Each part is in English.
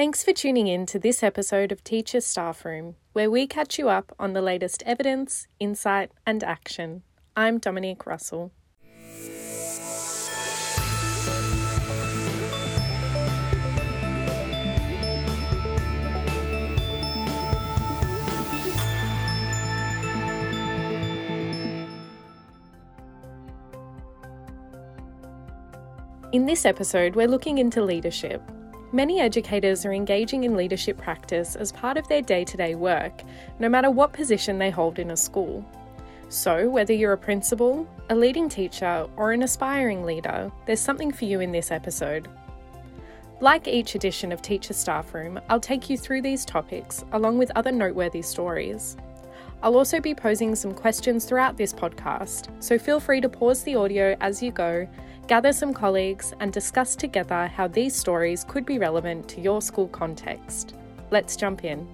Thanks for tuning in to this episode of Teacher Staff Room, where we catch you up on the latest evidence, insight, and action. I'm Dominique Russell. In this episode, we're looking into leadership. Many educators are engaging in leadership practice as part of their day to day work, no matter what position they hold in a school. So, whether you're a principal, a leading teacher, or an aspiring leader, there's something for you in this episode. Like each edition of Teacher Staff Room, I'll take you through these topics along with other noteworthy stories. I'll also be posing some questions throughout this podcast, so feel free to pause the audio as you go gather some colleagues, and discuss together how these stories could be relevant to your school context. Let's jump in.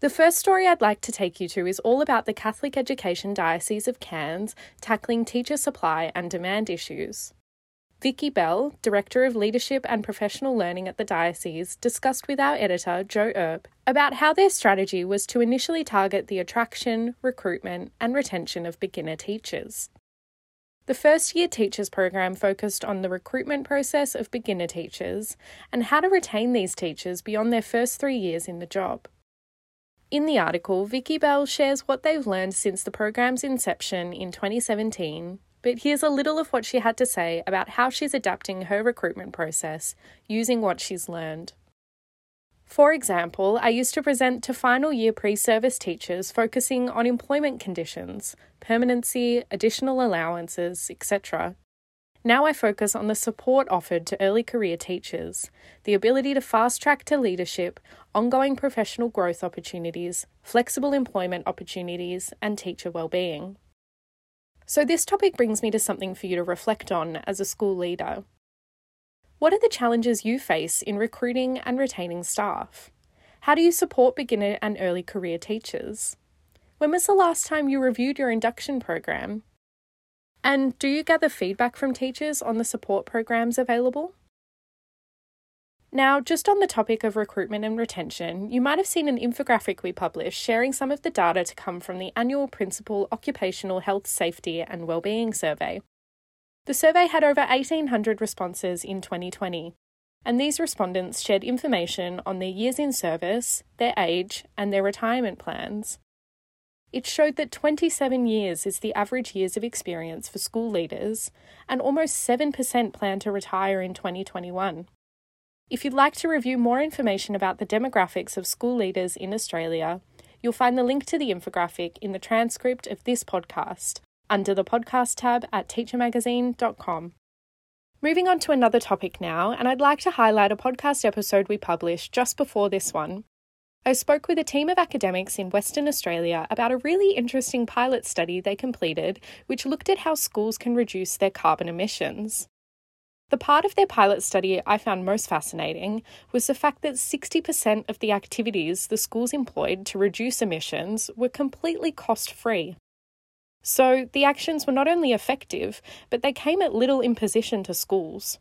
The first story I'd like to take you to is all about the Catholic Education Diocese of Cairns tackling teacher supply and demand issues. Vicky Bell, Director of Leadership and Professional Learning at the Diocese, discussed with our editor, Jo Earp, about how their strategy was to initially target the attraction, recruitment, and retention of beginner teachers. The first year teachers program focused on the recruitment process of beginner teachers and how to retain these teachers beyond their first three years in the job. In the article, Vicky Bell shares what they've learned since the program's inception in 2017 but here's a little of what she had to say about how she's adapting her recruitment process using what she's learned. For example, I used to present to final year pre service teachers focusing on employment conditions, permanency, additional allowances, etc. Now I focus on the support offered to early career teachers, the ability to fast track to leadership, ongoing professional growth opportunities, flexible employment opportunities, and teacher well-being. So, this topic brings me to something for you to reflect on as a school leader. What are the challenges you face in recruiting and retaining staff? How do you support beginner and early career teachers? When was the last time you reviewed your induction program? And do you gather feedback from teachers on the support programs available? Now, just on the topic of recruitment and retention, you might have seen an infographic we published sharing some of the data to come from the annual Principal Occupational Health, Safety and Wellbeing Survey. The survey had over 1,800 responses in 2020, and these respondents shared information on their years in service, their age, and their retirement plans. It showed that 27 years is the average years of experience for school leaders, and almost 7% plan to retire in 2021. If you'd like to review more information about the demographics of school leaders in Australia, you'll find the link to the infographic in the transcript of this podcast under the podcast tab at teachermagazine.com. Moving on to another topic now, and I'd like to highlight a podcast episode we published just before this one. I spoke with a team of academics in Western Australia about a really interesting pilot study they completed, which looked at how schools can reduce their carbon emissions. The part of their pilot study I found most fascinating was the fact that 60% of the activities the schools employed to reduce emissions were completely cost free. So the actions were not only effective, but they came at little imposition to schools.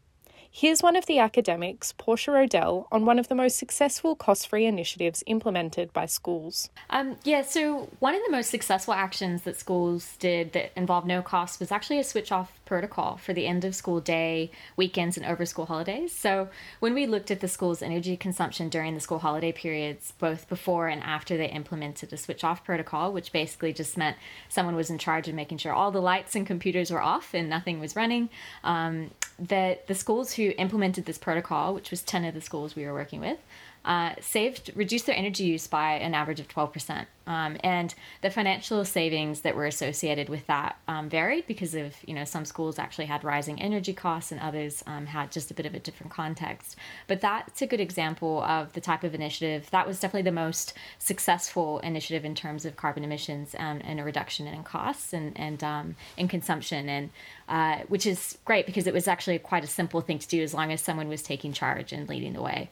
Here's one of the academics, Portia Odell, on one of the most successful cost free initiatives implemented by schools. Um, yeah, so one of the most successful actions that schools did that involved no cost was actually a switch off protocol for the end of school day, weekends, and over school holidays. So when we looked at the school's energy consumption during the school holiday periods, both before and after they implemented a switch off protocol, which basically just meant someone was in charge of making sure all the lights and computers were off and nothing was running, um, that the schools who implemented this protocol, which was 10 of the schools we were working with, uh, saved reduced their energy use by an average of 12%. Um, and the financial savings that were associated with that um, varied because of, you know, some schools actually had rising energy costs and others um, had just a bit of a different context. But that's a good example of the type of initiative that was definitely the most successful initiative in terms of carbon emissions um, and a reduction in costs and, and um, in consumption. And uh, which is great because it was actually quite a simple thing to do as long as someone was taking charge and leading the way.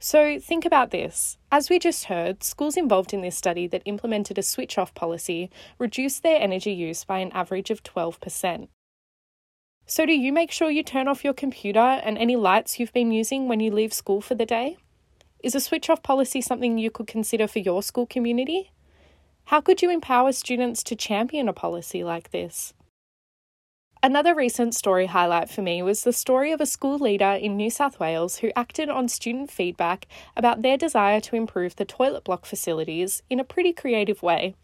So think about this. As we just heard, schools involved in this study that implemented a switch off policy reduced their energy use by an average of 12%. So, do you make sure you turn off your computer and any lights you've been using when you leave school for the day? Is a switch off policy something you could consider for your school community? How could you empower students to champion a policy like this? Another recent story highlight for me was the story of a school leader in New South Wales who acted on student feedback about their desire to improve the toilet block facilities in a pretty creative way.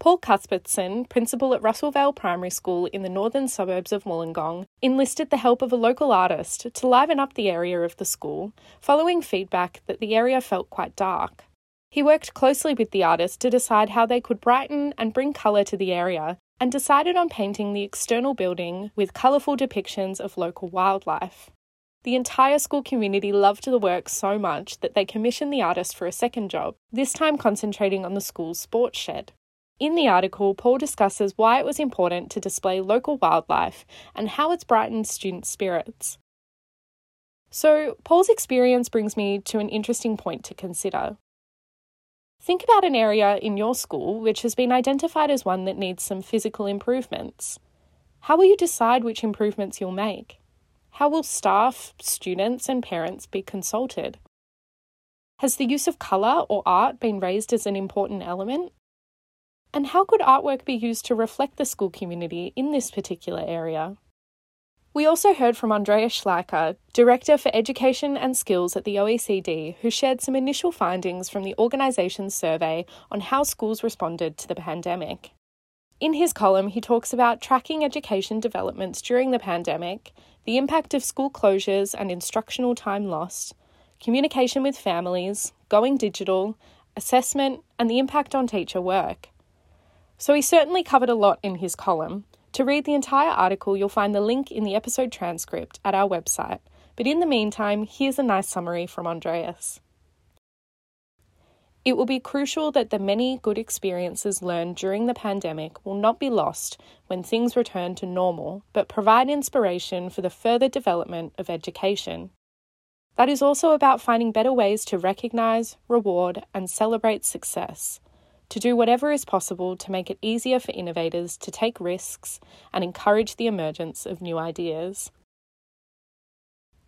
Paul Cuthbertson, principal at Russellvale Primary School in the northern suburbs of Wollongong, enlisted the help of a local artist to liven up the area of the school, following feedback that the area felt quite dark. He worked closely with the artist to decide how they could brighten and bring colour to the area, and decided on painting the external building with colourful depictions of local wildlife. The entire school community loved the work so much that they commissioned the artist for a second job, this time concentrating on the school's sports shed. In the article, Paul discusses why it was important to display local wildlife and how it's brightened student spirits. So, Paul's experience brings me to an interesting point to consider. Think about an area in your school which has been identified as one that needs some physical improvements. How will you decide which improvements you'll make? How will staff, students, and parents be consulted? Has the use of colour or art been raised as an important element? And how could artwork be used to reflect the school community in this particular area? We also heard from Andreas Schleicher, Director for Education and Skills at the OECD, who shared some initial findings from the organisation's survey on how schools responded to the pandemic. In his column, he talks about tracking education developments during the pandemic, the impact of school closures and instructional time lost, communication with families, going digital, assessment, and the impact on teacher work. So he certainly covered a lot in his column. To read the entire article, you'll find the link in the episode transcript at our website. But in the meantime, here's a nice summary from Andreas. It will be crucial that the many good experiences learned during the pandemic will not be lost when things return to normal, but provide inspiration for the further development of education. That is also about finding better ways to recognise, reward, and celebrate success to do whatever is possible to make it easier for innovators to take risks and encourage the emergence of new ideas.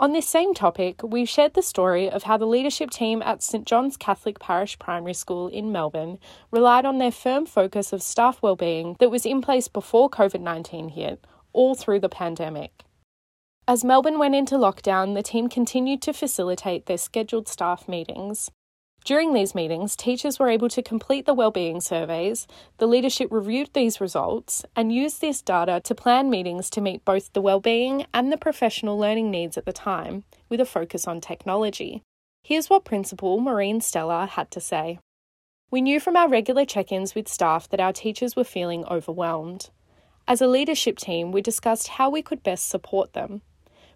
On this same topic, we've shared the story of how the leadership team at St John's Catholic Parish Primary School in Melbourne relied on their firm focus of staff wellbeing that was in place before COVID 19 hit, all through the pandemic. As Melbourne went into lockdown, the team continued to facilitate their scheduled staff meetings. During these meetings, teachers were able to complete the wellbeing surveys, the leadership reviewed these results, and used this data to plan meetings to meet both the wellbeing and the professional learning needs at the time, with a focus on technology. Here's what Principal Maureen Stella had to say. We knew from our regular check ins with staff that our teachers were feeling overwhelmed. As a leadership team, we discussed how we could best support them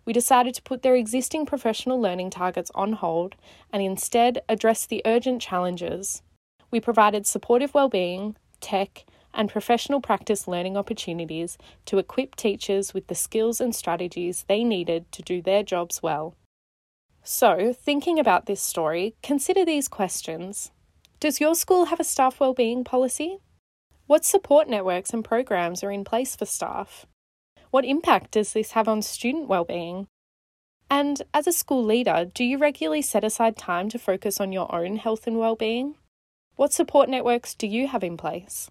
we decided to put their existing professional learning targets on hold and instead address the urgent challenges. We provided supportive well-being, tech, and professional practice learning opportunities to equip teachers with the skills and strategies they needed to do their jobs well. So, thinking about this story, consider these questions. Does your school have a staff wellbeing policy? What support networks and programs are in place for staff? What impact does this have on student well-being? And as a school leader, do you regularly set aside time to focus on your own health and well-being? What support networks do you have in place?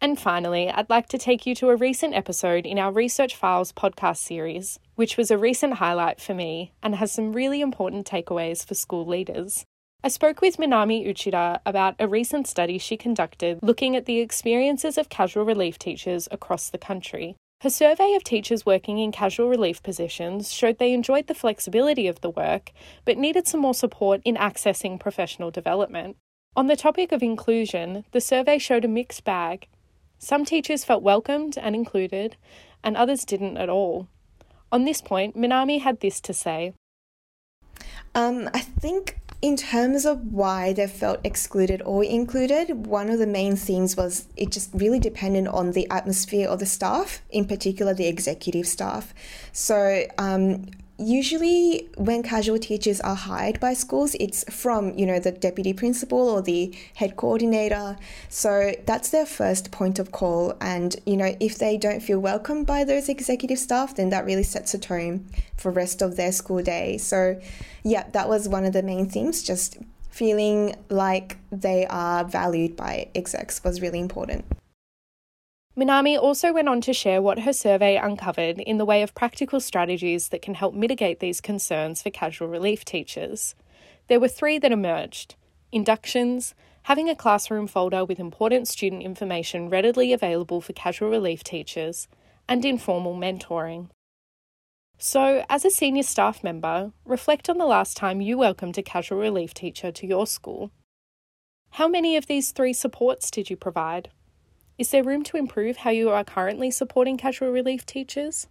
And finally, I'd like to take you to a recent episode in our Research Files podcast series, which was a recent highlight for me and has some really important takeaways for school leaders. I spoke with Minami Uchida about a recent study she conducted looking at the experiences of casual relief teachers across the country her survey of teachers working in casual relief positions showed they enjoyed the flexibility of the work, but needed some more support in accessing professional development. On the topic of inclusion, the survey showed a mixed bag. Some teachers felt welcomed and included, and others didn't at all. On this point, Minami had this to say. Um, I think in terms of why they felt excluded or included, one of the main things was it just really depended on the atmosphere of the staff, in particular the executive staff. So, um, usually when casual teachers are hired by schools it's from you know the deputy principal or the head coordinator. So that's their first point of call. And you know if they don't feel welcomed by those executive staff then that really sets a tone for rest of their school day. So yeah that was one of the main themes just feeling like they are valued by execs was really important Minami also went on to share what her survey uncovered in the way of practical strategies that can help mitigate these concerns for casual relief teachers. There were three that emerged inductions, having a classroom folder with important student information readily available for casual relief teachers, and informal mentoring. So, as a senior staff member, reflect on the last time you welcomed a casual relief teacher to your school. How many of these three supports did you provide? Is there room to improve how you are currently supporting casual relief teachers?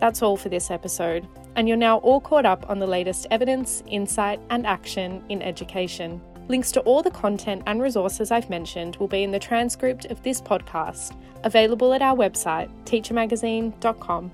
That's all for this episode, and you're now all caught up on the latest evidence, insight, and action in education. Links to all the content and resources I've mentioned will be in the transcript of this podcast, available at our website, teachermagazine.com